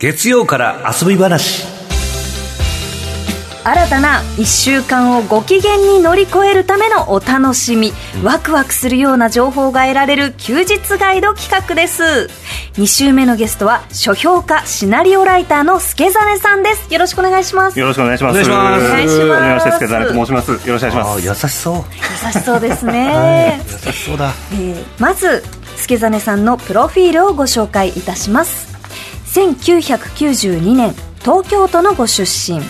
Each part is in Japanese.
月曜から遊び話。新たな1週間をご機嫌に乗り越えるためのお楽しみ、ワクワクするような情報が得られる休日ガイド企画です。2週目のゲストは書評家シナリオライターの助真さんです。よろしくお願いします。よろしくお願いします。お願いします。お願いしますはじめまして、助真と申します。よろしくお願いしあます。ー優しそう。優しそうですね、優しそうだ。えーまず助真さんのプロフィールをご紹介いたします1992年東京都のご出身。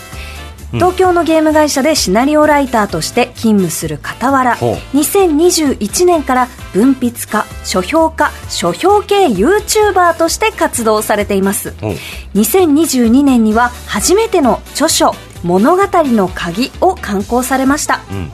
東京のゲーム会社でシナリオライターとして勤務する傍らほう。2021年から文筆家書評家書評系 YouTuber として活動されています。う。ん2022年には初めての著書「物語の鍵」を刊行されました、ん。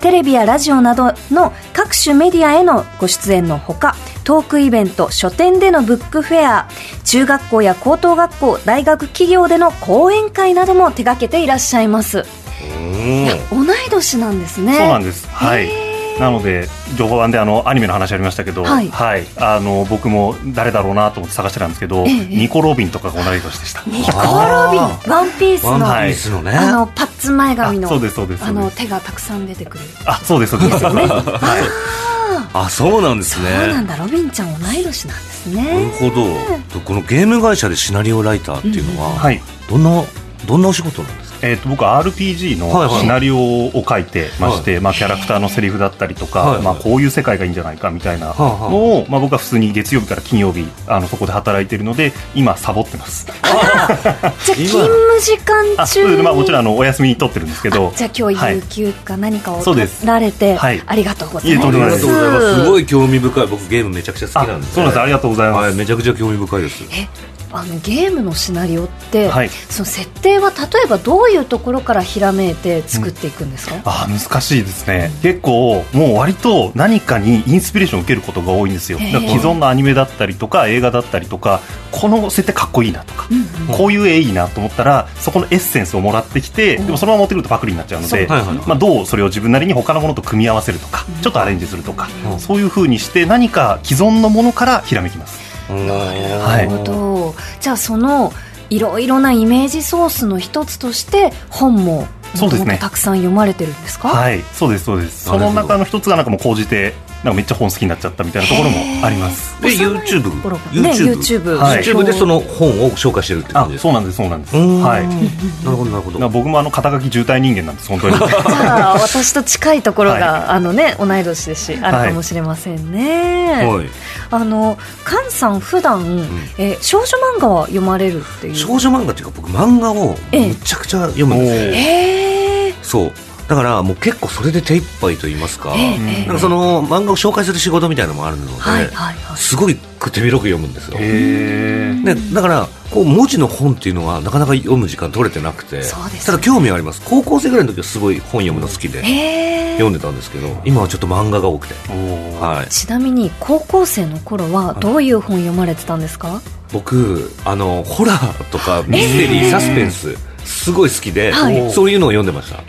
テレビやラジオなどの各種メディアへのご出演のほかトークイベント書店でのブックフェア中学校や高等学校大学企業での講演会なども手掛けていらっしゃいます。うん同い年なんですね。そうなんです。はい。へ。なので情報版であのアニメの話ありましたけど、はい。あの僕も誰だろうなと思って探してたんですけど、ええニコ・ロビンとかが同い年でした。ニコ・ロビンワンピースのワンピースのね、あのパッツン前髪のあそうですそうですあの手がたくさん出てくる。あ、そうですそうです。はい。あそうなんですそうねなんだ。ロビンちゃん同い年なんですなるねほど。このゲーム会社でシナリオライターっていうのは、はい。どんなどんなお仕事なんですか？えー、と僕は RPG はいはいのシナリオを書いてまして、まあ、キャラクターのセリフだったりとか、はいはいまあ、こういう世界がいいんじゃないかみたいなのを、まあ、僕は普通に月曜日から金曜日あのそこで働いているので今サボってます。じゃあ勤務時間あ中にまあ、もちろんあのお休み取ってるんですけど。じゃあ今日はい。有給か何かをそうです。取られて、はいありがとうございますす。すごい興味深い。僕ゲームめちゃくちゃ好きなんで。あそうなんです。ありがとうございます。はい、めちゃくちゃ興味深いです。えあのゲームのシナリオって、はい。その設定は例えばどういうところからひらめいて作っていくんですか、あー難しいですね。結構もう割と何かにインスピレーションを受けることが多いんですよ。既存のアニメだったりとか映画だったりとかこの設定かっこいいなとか、うん。うんこういう絵いいなと思ったらそこのエッセンスをもらってきて、でもそのまま持ってくるとパクリになっちゃうので、はいはいはいまあ、どうそれを自分なりに他のものと組み合わせるとか、ちょっとアレンジするとか、そういうふうにして何か既存のものからひらめきます。はいなるほど。じゃあそのいろいろなイメージソースの一つとして本もそうですね。もともとたくさん読まれてるんですか？はい。そうですそうです。その中の一つがなんかもう講じてなんかめっちゃ本好きになっちゃったみたいなところもあります。で YouTube YouTube はい。YouTube でその本を紹介してるってあ感じですか？そうなんですそうなんです。うん。はい。なるほどなるほど。僕もあの肩書き渋滞人間なんです本当に。じ ゃあ私と近いところが、はあのね同い年ですしあるかもしれませんね、はい。あの菅さん普段、えー少女漫画は読まれるっていう？少女漫画っていうか僕漫画をええ。めちゃくちゃ読むんですよ。おー。へえそうだからもう結構それで手一杯と言いますか、なんかその漫画を紹介する仕事みたいなのもあるので、はいはいはい。すごい手広く読むんですよ、へえでだからこう文字の本っていうのはなかなか読む時間取れてなくてただ興味はあります。高校生ぐらいの時はすごい本読むの好きで読んでたんですけど今はちょっと漫画が多くて、ははい、ちなみに高校生の頃はどういう本読まれてたんですか、僕あのホラーとかミステリー、サスペンスすごい好きで、はい。そういうのを読んでました。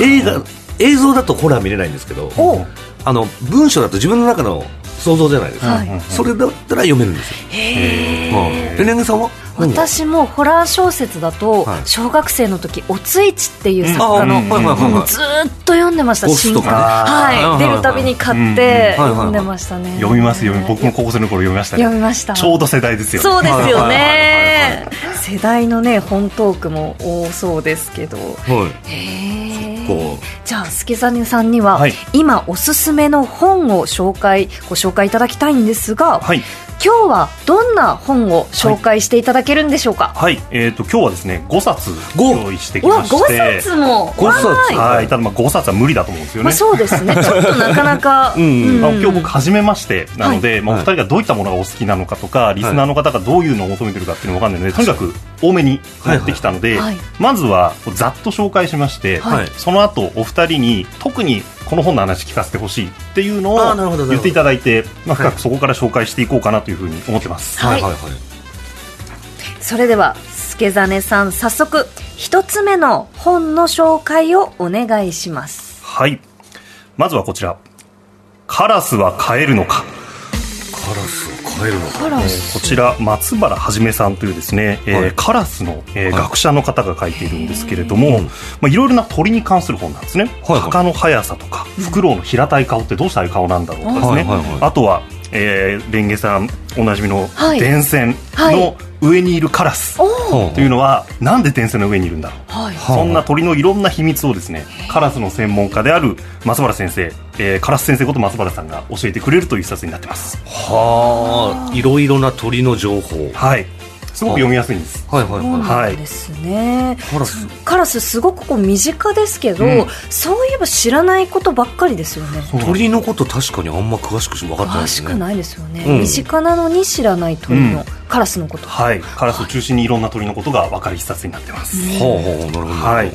映画映像だとホラー見れないんですけどおあの文章だと自分の中の想像じゃないですか、はい。それだったら読めるんですよ、へはいええねぐさんは？私もホラー小説だと、はい。小学生の時「おついち」っていう作あ家のをずーっと読んでましたゴスとかね。はい出るたびに買ってうんうん。読んでましたね。読みます読み僕も高校生の頃読みましたね。読みました。ちょうど世代ですよそうですよね世代のね本トークも多そうですけど。はい。へえこじゃあ助真さんには、はい。今おすすめの本を紹介ご紹介いただきたいんですが、はい。今日はどんな本を紹介していただけるんでしょうか、はい。えー、と今日はですね5冊ご用意してきうわまして。5冊も。5冊。はい。ただまあ5冊は無理だと思うんですよね、まあ、そうですね。ちょっとなかなかうん。あの今日僕初めましてなので、まあ、おはい二人がどういったものがお好きなのかとか、リスナーの方がどういうのを求めてるかっていうのが分かんないので、とにかく多めに持ってきたので、はいはい。まずはざっと紹介しまして、はい。その後お二人に特にこの本の話聞かせてほしいっていうのを言っていただいて、まあ、深はい。くそこから紹介していこうかなというふうに思ってます。はい。はい。はいそれでは助真さん早速一つ目の本の紹介をお願いします。はい。まずはこちら。カラスは飼えるのか？ラスを変えるのか。こちら松原はじめさんというですね、えーはい。カラスの、えーはい。学者の方が書いているんですけれども、うんまあ、いろいろな鳥に関する本なんですね、はいはい。鷹の速さとかフクロウの平たい顔ってどうしたらいい顔なんだろうとかですね、はいはいはい。あとは、えーレンゲさんおなじみのはい。電線はい。の上にいるカラスというのはなんで電線の上にいるんだろう。はい。はあそんな鳥のいろんな秘密をですねカラスの専門家である松原先生、えーカラス先生こと松原さんが教えてくれるという一冊になってます。はあ。いろいろな鳥の情報。はいすごく読みやすいんです。はいはいそうはなんですね、カラス。カラスすごくこう身近ですけど、うん。そういえば知らないことばっかりですよね。鳥のこと確かにあんま詳しく分かってないですね。詳しくないですよね、うん。身近なのに知らない鳥の、うん。カラスのこと。はい。カラスを中心にいろんな鳥のことが分かる一冊になってます、ほうほうなるほど。はい。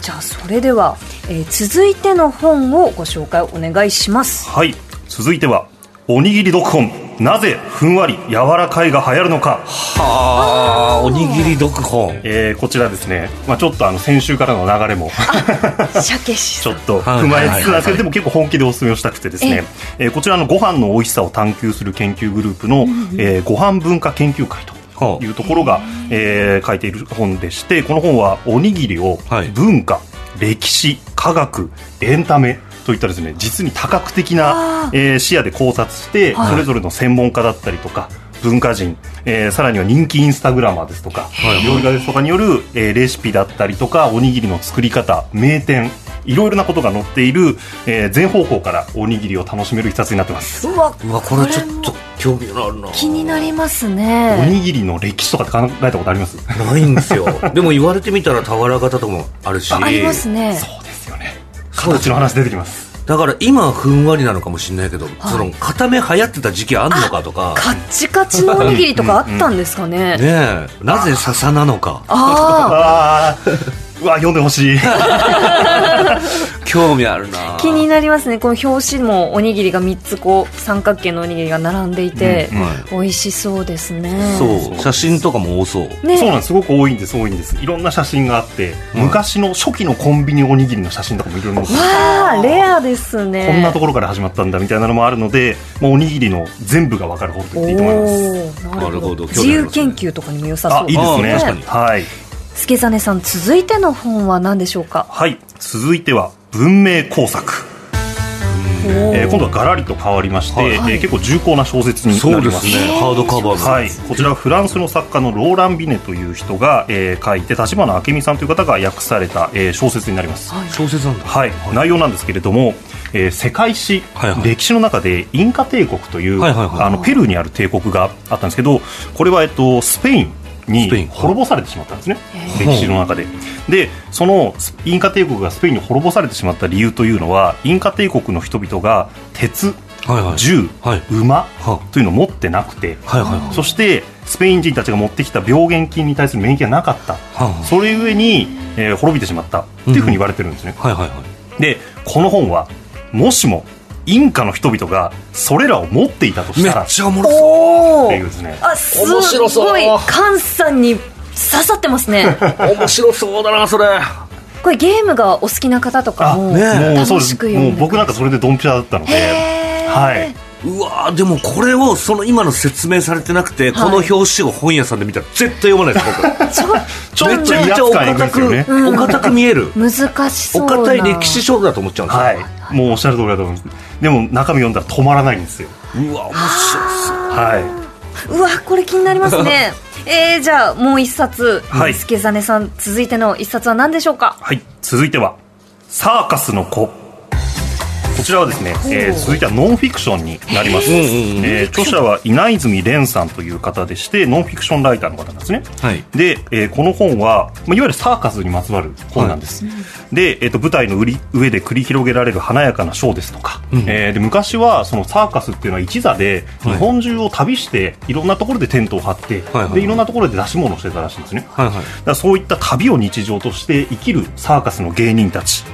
じゃあそれでは、えー続いての本をご紹介お願いします。はい。続いてはおにぎり読本なぜふんわり柔らかいが流行るのか、はあおにぎり読本。えーこちらですね、まあ、ちょっとあの先週からの流れも。ちょっと踏まえつつなんですけはいはいはいはいどでも結構本気でお勧めをしたくてですね、えーこちらのご飯の美味しさを探求する研究グループの、えーご飯文化研究会というところが、えー書いている本でしてこの本はおにぎりをはい。文化、歴史科学エンタメといったですね実に多角的なあ、えー視野で考察して、はい。それぞれの専門家だったりとか文化人、えーさらには人気インスタグラマーですとか、い。料理家ですとかによる、えーレシピだったりとかおにぎりの作り方名店いろいろなことが載っている、えー全方向からおにぎりを楽しめる一冊になってます。うわうわこれちょっと興味があるな。気になりますおねにぎりの歴史とかって考えたことあります？ないんですよ。でも言われてみたら俵型とかもあるし。あありますね。そうです形の話出てきます。だから今はふんわりなのかもしれないけど、その固め流行ってた時期あんのかとか。カッチカチのおにぎりとかあったんですかね。ねえ。なぜ笹なのか。ああ うわ読んでほしい。興味あるな。気になりますね。この表紙もおにぎりが3つこう三角形のおにぎりが並んでいて、うんはい。美味しそうですね。そう。写真とかも多そう。ね。そうなんです。すごく多いんです多いんです。いろんな写真があって、うん。昔の初期のコンビニおにぎりの写真とかもいろいろわあレアですね。こんなところから始まったんだみたいなのもあるので、もうおにぎりの全部が分かる本と言っていいと思います。なるほど。自由研究とかにも良さそうあいいですね。あ確かに。はい助真さん続いての本は何でしょうか？はい。続いては文明工作、えー今度はガラリと変わりまして、はい。えー結構重厚な小説になそうでりますすねハードカバーのはい、こちらはフランスの作家のローラン・ビネという人が、えー書いて立花明美さんという方が訳された、えー小説になります、小説なんだ。はい、内容なんですけれども、えー世界史、はいはい。歴史の中でインカ帝国という、はいはいはい。あのペルーにある帝国があったんですけどこれは、えっと、スペインに滅ぼされてしまったんですね、歴史の中で。でそのインカ帝国がスペインに滅ぼされてしまった理由というのはインカ帝国の人々が鉄、はいはい。銃、はい。馬は。というのを持ってなくて、はいはいはい。そしてスペイン人たちが持ってきた病原菌に対する免疫がなかった、はそれゆえに、えー滅びてしまったっていうふうに言われてるんですね。はいはいはい。でこの本はもしもインカの人々がそれらを持っていたとしめたらっっちゃおもろそう。おおていうですね。あす面白そう。ごい菅さんに刺さってますね。面白そうだなそれ。これゲームがお好きな方とかも、ねえ。もうそうです。楽しく読んでもう僕なんかそれでドンピシャだったので。はいうわーでもこれをその今の説明されてなくて、この表紙を本屋さんで見たら絶対読まないです僕。ちょちょっとめちゃめちゃお堅く、ねお堅く見える。難しそうおな堅い歴史書だと思っちゃうんですよ、はい。もうおっしゃる通りだと思います。でも中身読んだら止まらないんですよ。うわ面白そう。はうわこれ気になりますね。えー、じゃあもう一冊はい。助真さん続いての一冊は何でしょうか？い、はい、続いては「サーカスの子」こちらはですね、えー続いてはノンフィクションになります、えー著者は稲泉蓮さんという方でしてノンフィクションライターの方なんですね。はい。で、えーこの本は、まあ、いわゆるサーカスにまつわる本なんです、で、えー、と舞台の上で繰り広げられる華やかなショーですとか、うん。えーで昔はそのサーカスっていうのは一座で日本中を旅していろんなところでテントを張って、はいはいでいろんなところで出し物をしてたらしいんですね。はいはい。だそういった旅を日常として生きるサーカスの芸人たち、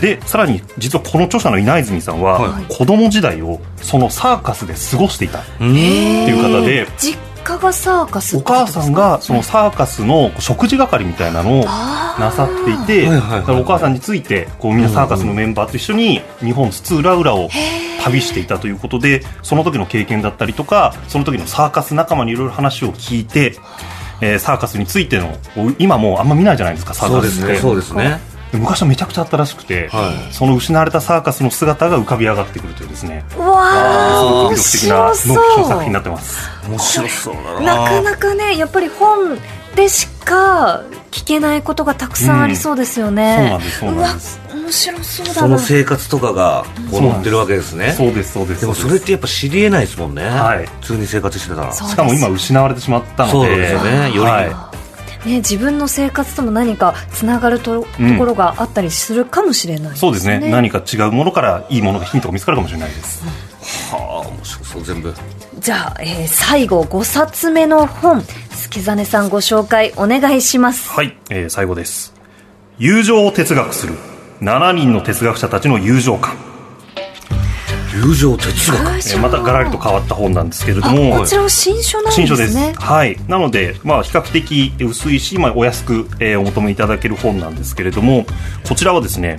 でさらに実はこの著者の稲泉さんは、はい。子供時代をそのサーカスで過ごしていた。っていう方で、実家がサーカスお母さんがそのサーカスの食事係みたいなのをなさっていて、はいはいはいだからお母さんについてこうみんなサーカスのメンバーと一緒に日本津々浦々を旅していたということでその時の経験だったりとかその時のサーカス仲間にいろいろ話を聞いて、えーサーカスについての今もうあんま見ないじゃないですかサーカスって。そうですね昔はめちゃくちゃあったらしくて、はい。その失われたサーカスの姿が浮かび上がってくるというですね。うわーすごく魅力的なノンフィクション作品になってます面白そうだな。なかなかねやっぱり本でしか聞けないことがたくさんありそうですよね、うん。そうなんですそうなんです。うわ面白そうだそなの生活とかがこう載ってるわけですね。そうですそうです。でもそれってやっぱ知りえないですもんね、はい。普通に生活してたら。そうしかも今失われてしまったので。そうですよね。よりはね、自分の生活とも何かつながると,、うん。ところがあったりするかもしれないい、そうですね。何か違うものからいいものがヒントが見つかるかもしれないです。はあ面白そう全部。じゃあ、えー最後5冊目の本助真さんご紹介お願いします。はい、えー最後です。友情を哲学する。7人の哲学者たちの友情観、友情哲学。えーまたガラリと変わった本なんですけれども。こちらは新書なんですね。新書です。はい。なので、まあ、比較的薄いし、まあ、お安く、えーお求めいただける本なんですけれどもこちらはですね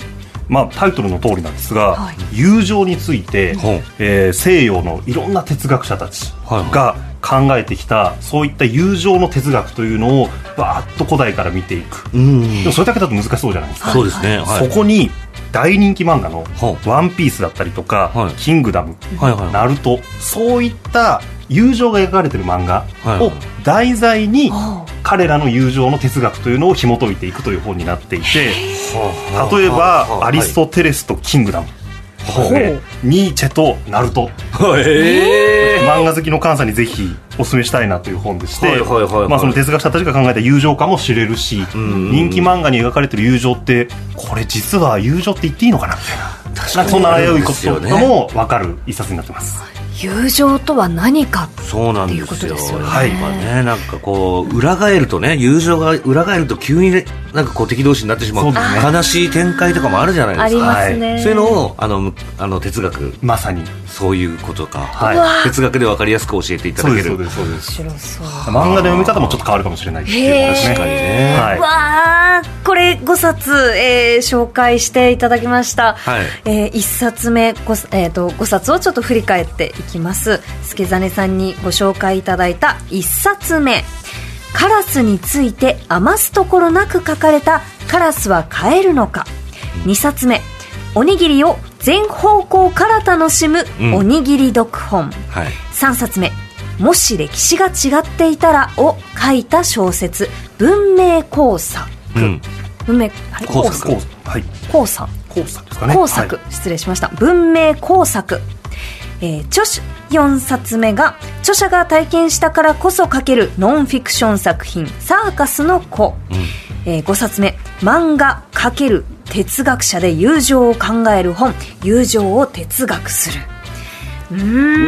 まあ、タイトルの通りなんですが、はい。友情について、ほう。えー西洋のいろんな哲学者たちはいはい。が考えてきた、そういった友情の哲学というのをバーッと古代から見ていく、うん。でもそれだけだと難しそうじゃないですか、そうですね。はい。そこに大人気漫画のほ「ワンピースだったりとか「はい。キングダム」はいはい。ナルトそういった友情が描かれてる漫画はいを題材にあ彼らの友情の哲学というのを紐解いていくという本になっていて例えばアリストテレスとキングダム、ほう。ねニーチェとナルト。へえ漫画好きの菅さんにぜひお勧めしたいなという本でして、はいはいはいはい。まあ、その哲学者たちが考えた友情感も知れるし、ん人気漫画に描かれてる友情ってこれ実は友情って言っていいのかなみたいな。そんな危ういことですよねとかも分かる一冊になってます。友情とは何かそうなんですよっていうことですよ。ねはい。やっぱねなんかこう裏返るとね友情が裏返ると急にねなんかこう敵同士になってしまうそうです悲しい展開とかもあるじゃないですか。ますね、そういうのをあのむあの哲学。まさに。そういうことか、はい。哲学で分かりやすく教えていただける。ですそうです。面白そう。漫画で読み方もちょっと変わるかもしれないっていうことですね確かにね。はい、わあこれ5冊、えー紹介していただきました、はい。え1冊目 5,、えー、と5冊をちょっと振り返っていきます。助真さんにご紹介いただいた1冊目カラスについて余すところなく書かれた「カラスは飼えるのか」2冊目。おにぎりを全方向から楽しむうん。おにぎり読本、はい。3冊目「もし歴史が違っていたら」を書いた小説「文明工作」うん。文明工作。こうはい。工作。工作ですかね。工作、失礼しました。文明工作、えー著書4冊目が著者が体験したからこそ書けるノンフィクション作品「サーカスの子」えー5冊目漫画×哲学者で友情を考える本「友情を哲学する」う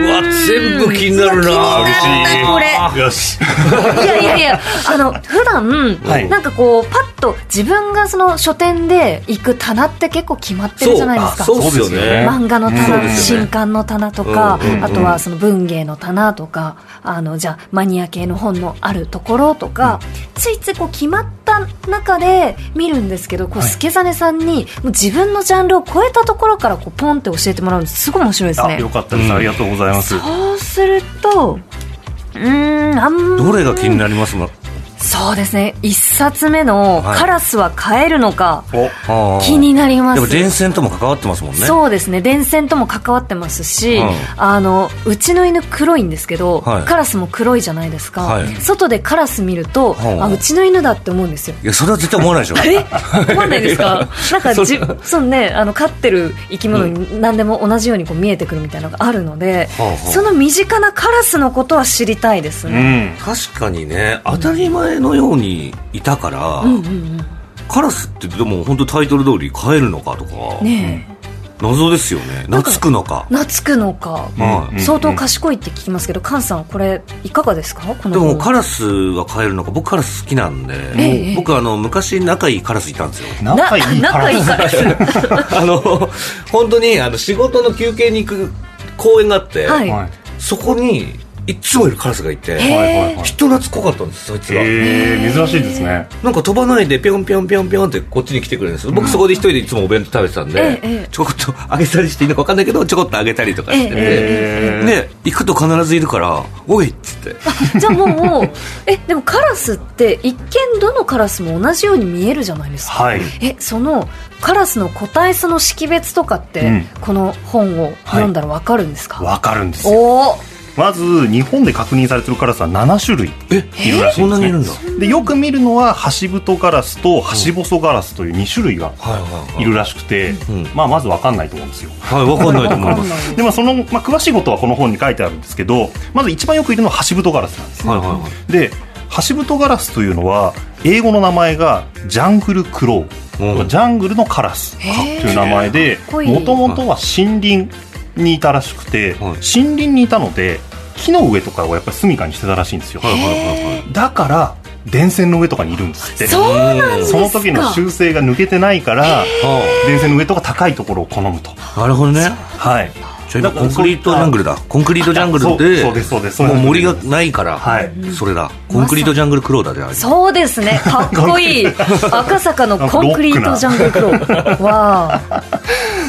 わ全部気になるなうわ気になったこれ。よし。いやいやいや、あの、普段、はい。なんかこう、パッと自分がその書店で行く棚って結構決まってるじゃないですか。そうあそうですよね。漫画の棚、ですよね新刊の棚とか、うんうんうん。あとはその文芸の棚とか、あの、じゃあマニア系の本のあるところとか、ついついこう決まった中で見るんですけど、こう、はい。助真さんに、もう自分のジャンルを超えたところからこう、ポンって教えてもらうんです。すごい面白いですね。あよ。かったです、うん。ありがとうございます。そうすると、うーん、あんまどれが気になります？のそうですね。一冊目の「はい。カラスは飼えるのか」お気になります。でも伝染とも関わってますもんね。そうですね。伝染とも関わってますし、うん。あのうちの犬黒いんですけど、はい。カラスも黒いじゃないですか、はい。外でカラス見ると、う。んあうちの犬だって思うんですよ。いやそれは絶対思わないでしょ。え？思わないですか？なんかじそそうねあの飼ってる生き物に何でも同じようにこう見えてくるみたいなのがあるので、はあはあその身近なカラスのことは知りたいですうね、ん。確かにね当たり前のようにいたから、うん、うんうん。カラスってでも本当タイトル通り飼えるのかとか、ねえ。謎ですよね。懐くのか。懐くのか、はい相当賢いって聞きますけど、菅さん、これ、いかがですか、この。でもカララスが飼えるのか僕カラス好きなんで、ええ僕あの昔仲いいカラスいたんですよ。仲いいから仲いいから あの本当にあの仕事の休憩に行く公園があって、はい。はい。そこにいつもいるカラスがいて、はいはいはい。人懐っこかったんですそいつが、へえ珍しいですね。なんか飛ばないでぴょんぴょんぴょんぴょんってこっちに来てくれるんです。よ僕そこで一人でいつもお弁当食べてたんで、ええええ。ちょこっとあげたりしていいのか分かんないけどちょこっとあげたりとかしてて、ええで行くと必ずいるから「おい!」っつって。じゃあもうえでもカラスって一見どのカラスも同じように見えるじゃないですか。はい。えそのカラスの個体数の識別とかって、うん。この本を読んだら分かるんですか、わかるんですよ。おおまず日本で確認されてるカラスは7種類えいるらしいそんですだ。ねでよく見るのはハシブトガラスとハシボソガラスという2種類がはいはいはい。いるらしくて、うん。まあ、まず分かんないと思うんですよ。はい分かんないと思いわかんます。な いでまあその、まあ、詳しいことはこの本に書いてあるんですけどまず一番よくいるのはハシブトガラスなんですはいはいはい。でハシブトガラスというのは英語の名前がジャングルクロウ、うん。ジャングルのカラスという名前でもともとは森林にいたらしくて、はい。森林にいたので木の上とかをやっぱり住処にしてたらしいんですよ、だから電線の上とかにいるんですって。そうなんですか。その時の習性が抜けてないからは電線の上とか高いところを好むと。あなるほどね。はいじゃあ今コンクリートジャングルだ。コンクリートジャングルでそうそうですそうですもう森がないから、はい。それだ。コンクリートジャングルクローだであれそうですね。かっこいい。赤坂のコンクリートジャングルクロー。わあ。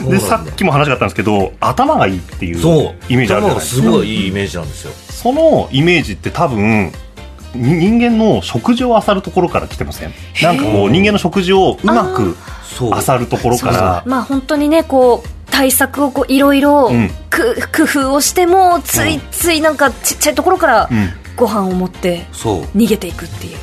でさっきも話があったんですけど頭がいいっていうそう。イメージあるじゃないですか。すごいいいイメージなんですよ、そのイメージって多分に人間の食事を漁るところから来てません？なんかこう人間の食事をうまく漁るところから。まあ本当にねこう対策をこういろいろうん。く工夫をしてもついついなんかちっちゃいところからうん。ご飯を持って逃げていくっていう。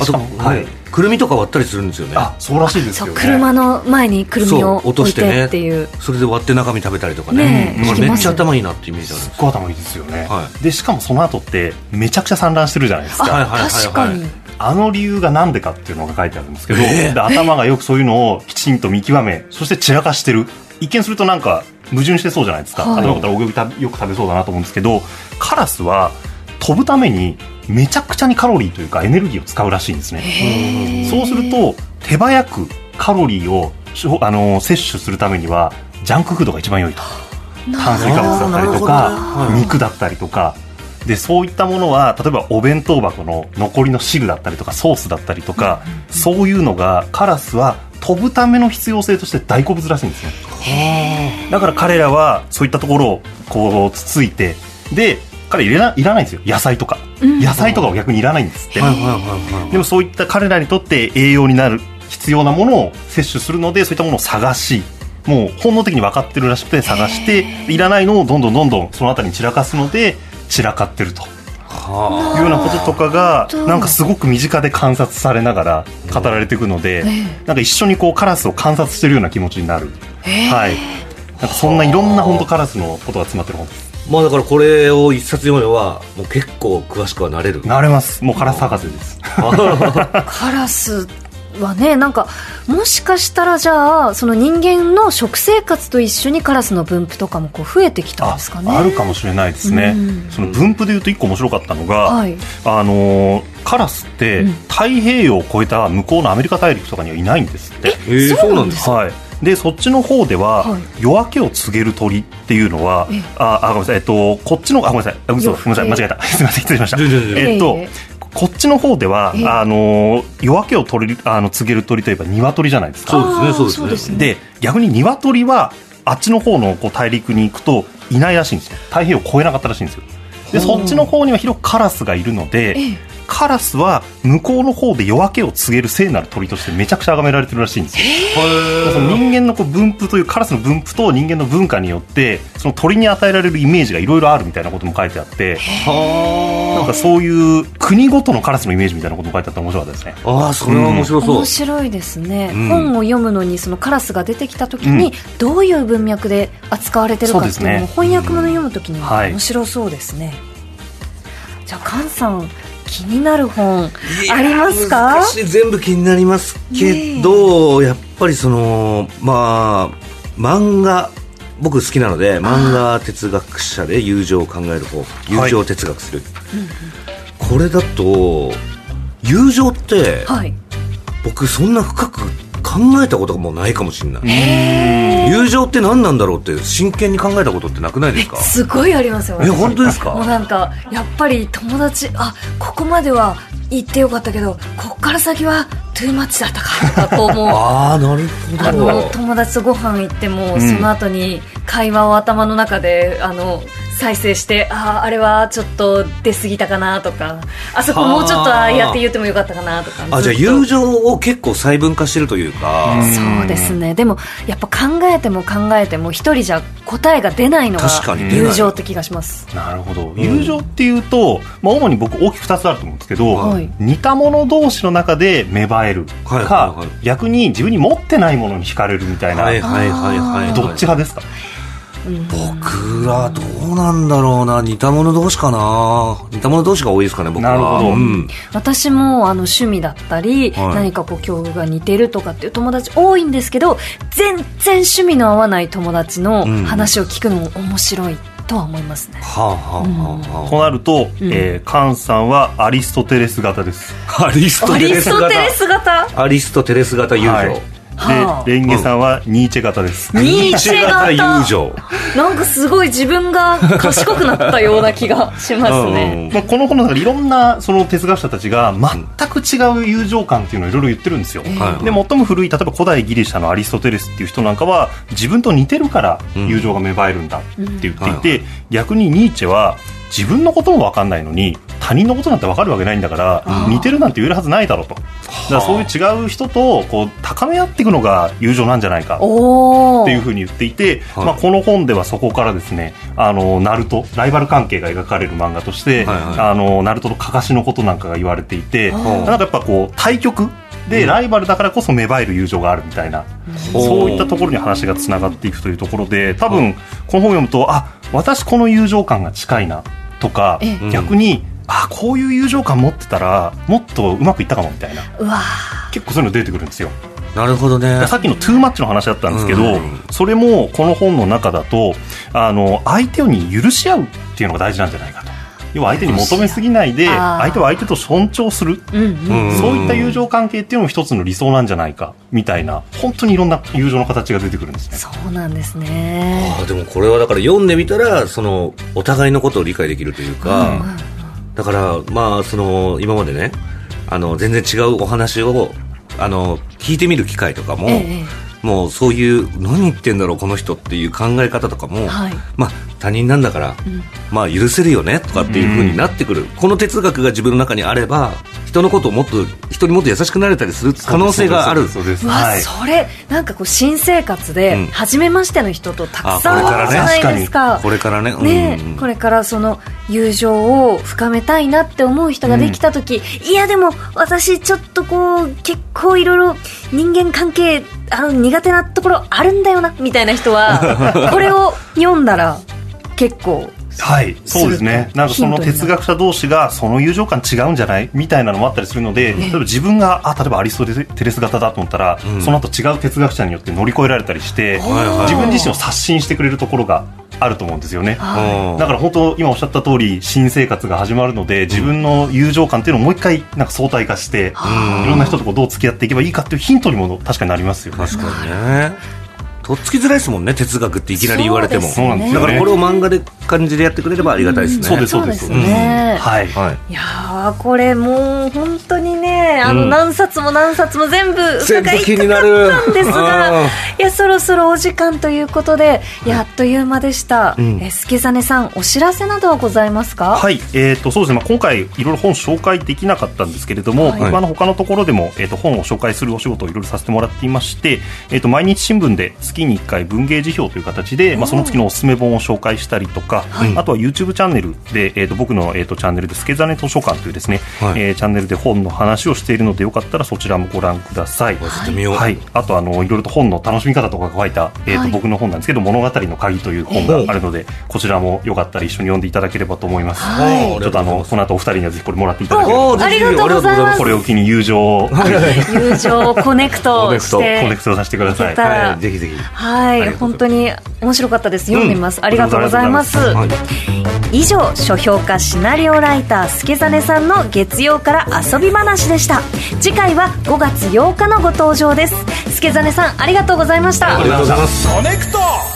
あと、ねくるみとか割ったりするんですよね。あそうらしいですよね。車の前にくるみを落としてねてっていう。それで割って中身食べたりとかね。ねめっちゃ頭いいなってイメージあるすすっごい頭いいですよね、はでしかもその後ってめちゃくちゃ産卵してるじゃないですか、はいはいはいはい。確かに。あの理由がなんでかっていうのが書いてあるんですけど、えーで頭がよくそういうのをきちんと見極めそして散らかしてる一見するとなんか矛盾してそうじゃないですか、はい。頭だったらおよく食べよく食べそうだなと思うんですけどカラスは飛ぶためにめちゃくちゃにカロリーというかエネルギーを使うらしいんですね。そうすると手早くカロリーをしょあの摂取するためにはジャンクフードが一番良いと。炭水化物だったりとか、肉だったりとか。でそういったものは例えばお弁当箱の残りの汁だったりとかソースだったりとか、そういうのがカラスは飛ぶための必要性として大好物らしいんですね。だから彼らはそういったところをこうつついてで彼いらないらないんですよ。野菜とか、野菜とかは逆にいらないんです。って、でも。そういった彼らにとって栄養になる必要なものを摂取するのでそういったものを探しもう本能的に分かってるらしくて探していらないのをどんどんどんどんその辺りに散らかすので散らかってると。はいうようなこととかがなんかすごく身近で観察されながら語られていくので、なんか一緒にこうカラスを観察してるような気持ちになる、はい。なんかそんないろんな本当カラスのことが詰まってる本ですあまあだからこれを一冊読めばもう結構詳しくはなれる。なれます。もうカラス博士です。カラスはねなんかもしかしたらじゃあその人間の食生活と一緒にカラスの分布とかもこう増えてきたんあですかね。あるかもしれないですね、うん。その分布でいうと一個面白かったのが、はい。あのーカラスってうん太平洋を越えた向こうのアメリカ大陸とかにはいないんですって、えー。そうなんですはい、でそっちの方では、はい。夜明けを告げる鳥っていうのはえああごめんなさい、えっと、こっちのあごめんなさい。あ嘘夜ごめんなさい。間違えた。すみません失礼しました。えっとこっちの方ではええ。あのー夜明けを鳥あの告げる鳥といえば鶏じゃないですか。そうですねそうですね。で逆に鶏はあっちの方のこう大陸に行くといないらしいんですよ。太平洋を越えなかったらしいんですよ。でそっちの方には広くカラスがいるので、ええ。カラスは向こうの方で夜明けを告げる聖なる鳥としてめちゃくちゃ崇められてるらしいんですよ。その人間のこう分布というカラスの分布と人間の文化によってその鳥に与えられるイメージがいろいろあるみたいなことも書いてあってなんかそういう国ごとのカラスのイメージみたいなことも書いてあって面白かったですね。ああそれは面白そう。面白いですね、うん。本を読むのにそのカラスが出てきた時にどういう文脈で扱われてるかっていうのもそうですね。翻訳物読む時に面白そうですね、じゃあ菅さん気になる本ありますか？全部気になりますけど、やっぱりそのまあ漫画僕好きなので漫画哲学者で友情を考える方友情を哲学する、これだと友情ってはい。僕そんな深く考考えたことがもうないかもしれない。友情って何なんだろうって真剣に考えたことってなくないですか？すごいありますよえ本当ですか？もうなんかやっぱり友達あここまでは行ってよかったけどこっから先はトゥーマッチだったかとかこうもう。ああなるあほど。の友達とご飯行っても、その後に会話を頭の中であの再生してあああれはちょっと出過ぎたかなとかあそこもうちょっとああやって言ってもよかったかなとかあじゃあ友情を結構細分化してるというか、そうですね。でもやっぱ考えても考えても一人じゃ答えが出ないのが友情って気がします。なるほど。友情っていうと、まあ、主に僕大きく2つあると思うんですけど、はい。似た者同士の中で芽生えるか、はいはいはい。逆に自分に持ってないものに惹かれるみたいな、はいはいはいはい。どっち派ですか？僕らどうなんだろうな。似た者同士かな。似た者同士が多いですかね僕は。なるほど。うん、私もあの趣味だったり、はい。何かこう境遇が似てるとかっていう友達多いんですけど全然趣味の合わない友達のうん。話を聞くのも面白いとは思いますね、はあはあはあはとなると、えー菅さんはアリストテレス型です。あアリストアテレスリストテレ型ス型？アリストテレス型友情、はい。はあでレンゲさんはニーチェ型です、ニーチェ型。友情。なんかすごい自分が 賢くなったような気がしますね。まあ、この本の中でいろんなその哲学者たちが全く違う友情感っていうのをいろいろ言ってるんですよ、はい。で最も古い例えば古代ギリシャのアリストテレスっていう人なんかは自分と似てるから友情が芽生えるんだって言っていて、逆にニーチェは自分のことも分かんないのに他人のことなんて分かるわけないんだから似てるなんて言えるはずないだろうと。だからそういう違う人とこう高め合っていくのが友情なんじゃないか。っていうふうに言っていて、はい。まあ、この本ではそこからですねあのナルトライバル関係が描かれる漫画として、はいはい。あのナルトのかかしのことなんかが言われていて、はなんかやっぱこう対局でライバルだからこそ芽生える友情があるみたいな、そういったところに話がつながっていくというところで多分この本を読むとあ私この友情感が近いなとかええ。逆にあこういう友情感持ってたらもっとうまくいったかもみたいな。うわ結構そういうの出てくるんですよ。なるほどね。さっきのトゥーマッチの話だったんですけど、うん。それもこの本の中だとあの相手に許し合うっていうのが大事なんじゃないかと。要は相手に求めすぎないで相手は相手と尊重する。うんうん。うんそういった友情関係っていうのも一つの理想なんじゃないかみたいな本当にいろんな友情の形が出てくるんですね。そうなんですね。あでもこれはだから読んでみたらそのお互いのことを理解できるというか、だからまあその今までねあの全然違うお話をあの聞いてみる機会とかも、ええもうそういう何言ってんだろうこの人っていう考え方とかも、はい。まあ他人なんだから、まあ許せるよねとかっていう風になってくる、この哲学が自分の中にあれば人のことをもっと人にもっと優しくなれたりする可能性がある。そうですうわ、はい。それなんかこう新生活うん。で初めましての人とたくさんあこれからね会うじゃないですか。これからね。ね。うんうん。これからその友情を深めたいなって思う人ができた時、いやでも私ちょっとこう結構いろいろ人間関係あの苦手なところあるんだよなみたいな人は これを読んだら結構はい、そうですね。なんかその哲学者同士がその友情感違うんじゃないみたいなのもあったりするので、例えば自分があ例えばアリストテレス型だと思ったら、うん。その後違う哲学者によって乗り越えられたりして、はいはい。自分自身を刷新してくれるところがあると思うんですよね。うんだから本当今おっしゃった通り新生活が始まるので自分の友情感っていうのをもう一回なんか相対化して、いろんな人とこうどう付き合っていけばいいかっていうヒントにも確かになりますよね。確かにねとっつきづらいですもんね哲学っていきなり言われても。ね。だからこれを漫画で感じでやってくれればありがたいですね。そうですそうです。ね、はい。はい。いやーこれもう本当にねあのうん。何冊も何冊も全部全部伺い気になるたかったんですがうんいやそろそろお時間ということでい。やあっという間でした、うん。え助真さんお知らせなどはございますか？はい、えー、とそうですね、まあ、今回いろいろ本紹介できなかったんですけれども、はい。僕はあの他のところでも、えー、と本を紹介するお仕事をいろいろさせてもらっていまして、えー、と毎日新聞で月に1回文芸辞表という形で、まあ、その月のおすすめ本を紹介したりとか、あとは YouTube チャンネルで、えー、と僕の、えー、とチャンネルで「助真図書館」というですね、はい。えーチャンネルで本の話をしているのでよかったらそちらもご覧ください。はい、あとあのいろいろと本の楽しみ方とかが書いた、えーとはい。僕の本なんですけど「物語の鍵」という本があるので、こちらもよかったら一緒に読んでいただければと思います。はい。ちょっとあのこの後お二人にはぜひこれもらっていただければ。ありがとうございます。これを機に友情をコ友情をコネクトしコてネクトさせてください。はい。ぜひぜひはい本当に面白かったです。読んでみます、ありがとうございます、はい以上書評家シナリオライタースケザネさんの月曜から遊び話でした。した次回は5月8日のご登場です。スケザネさんありがとうございました。ありがとうございます。コネクト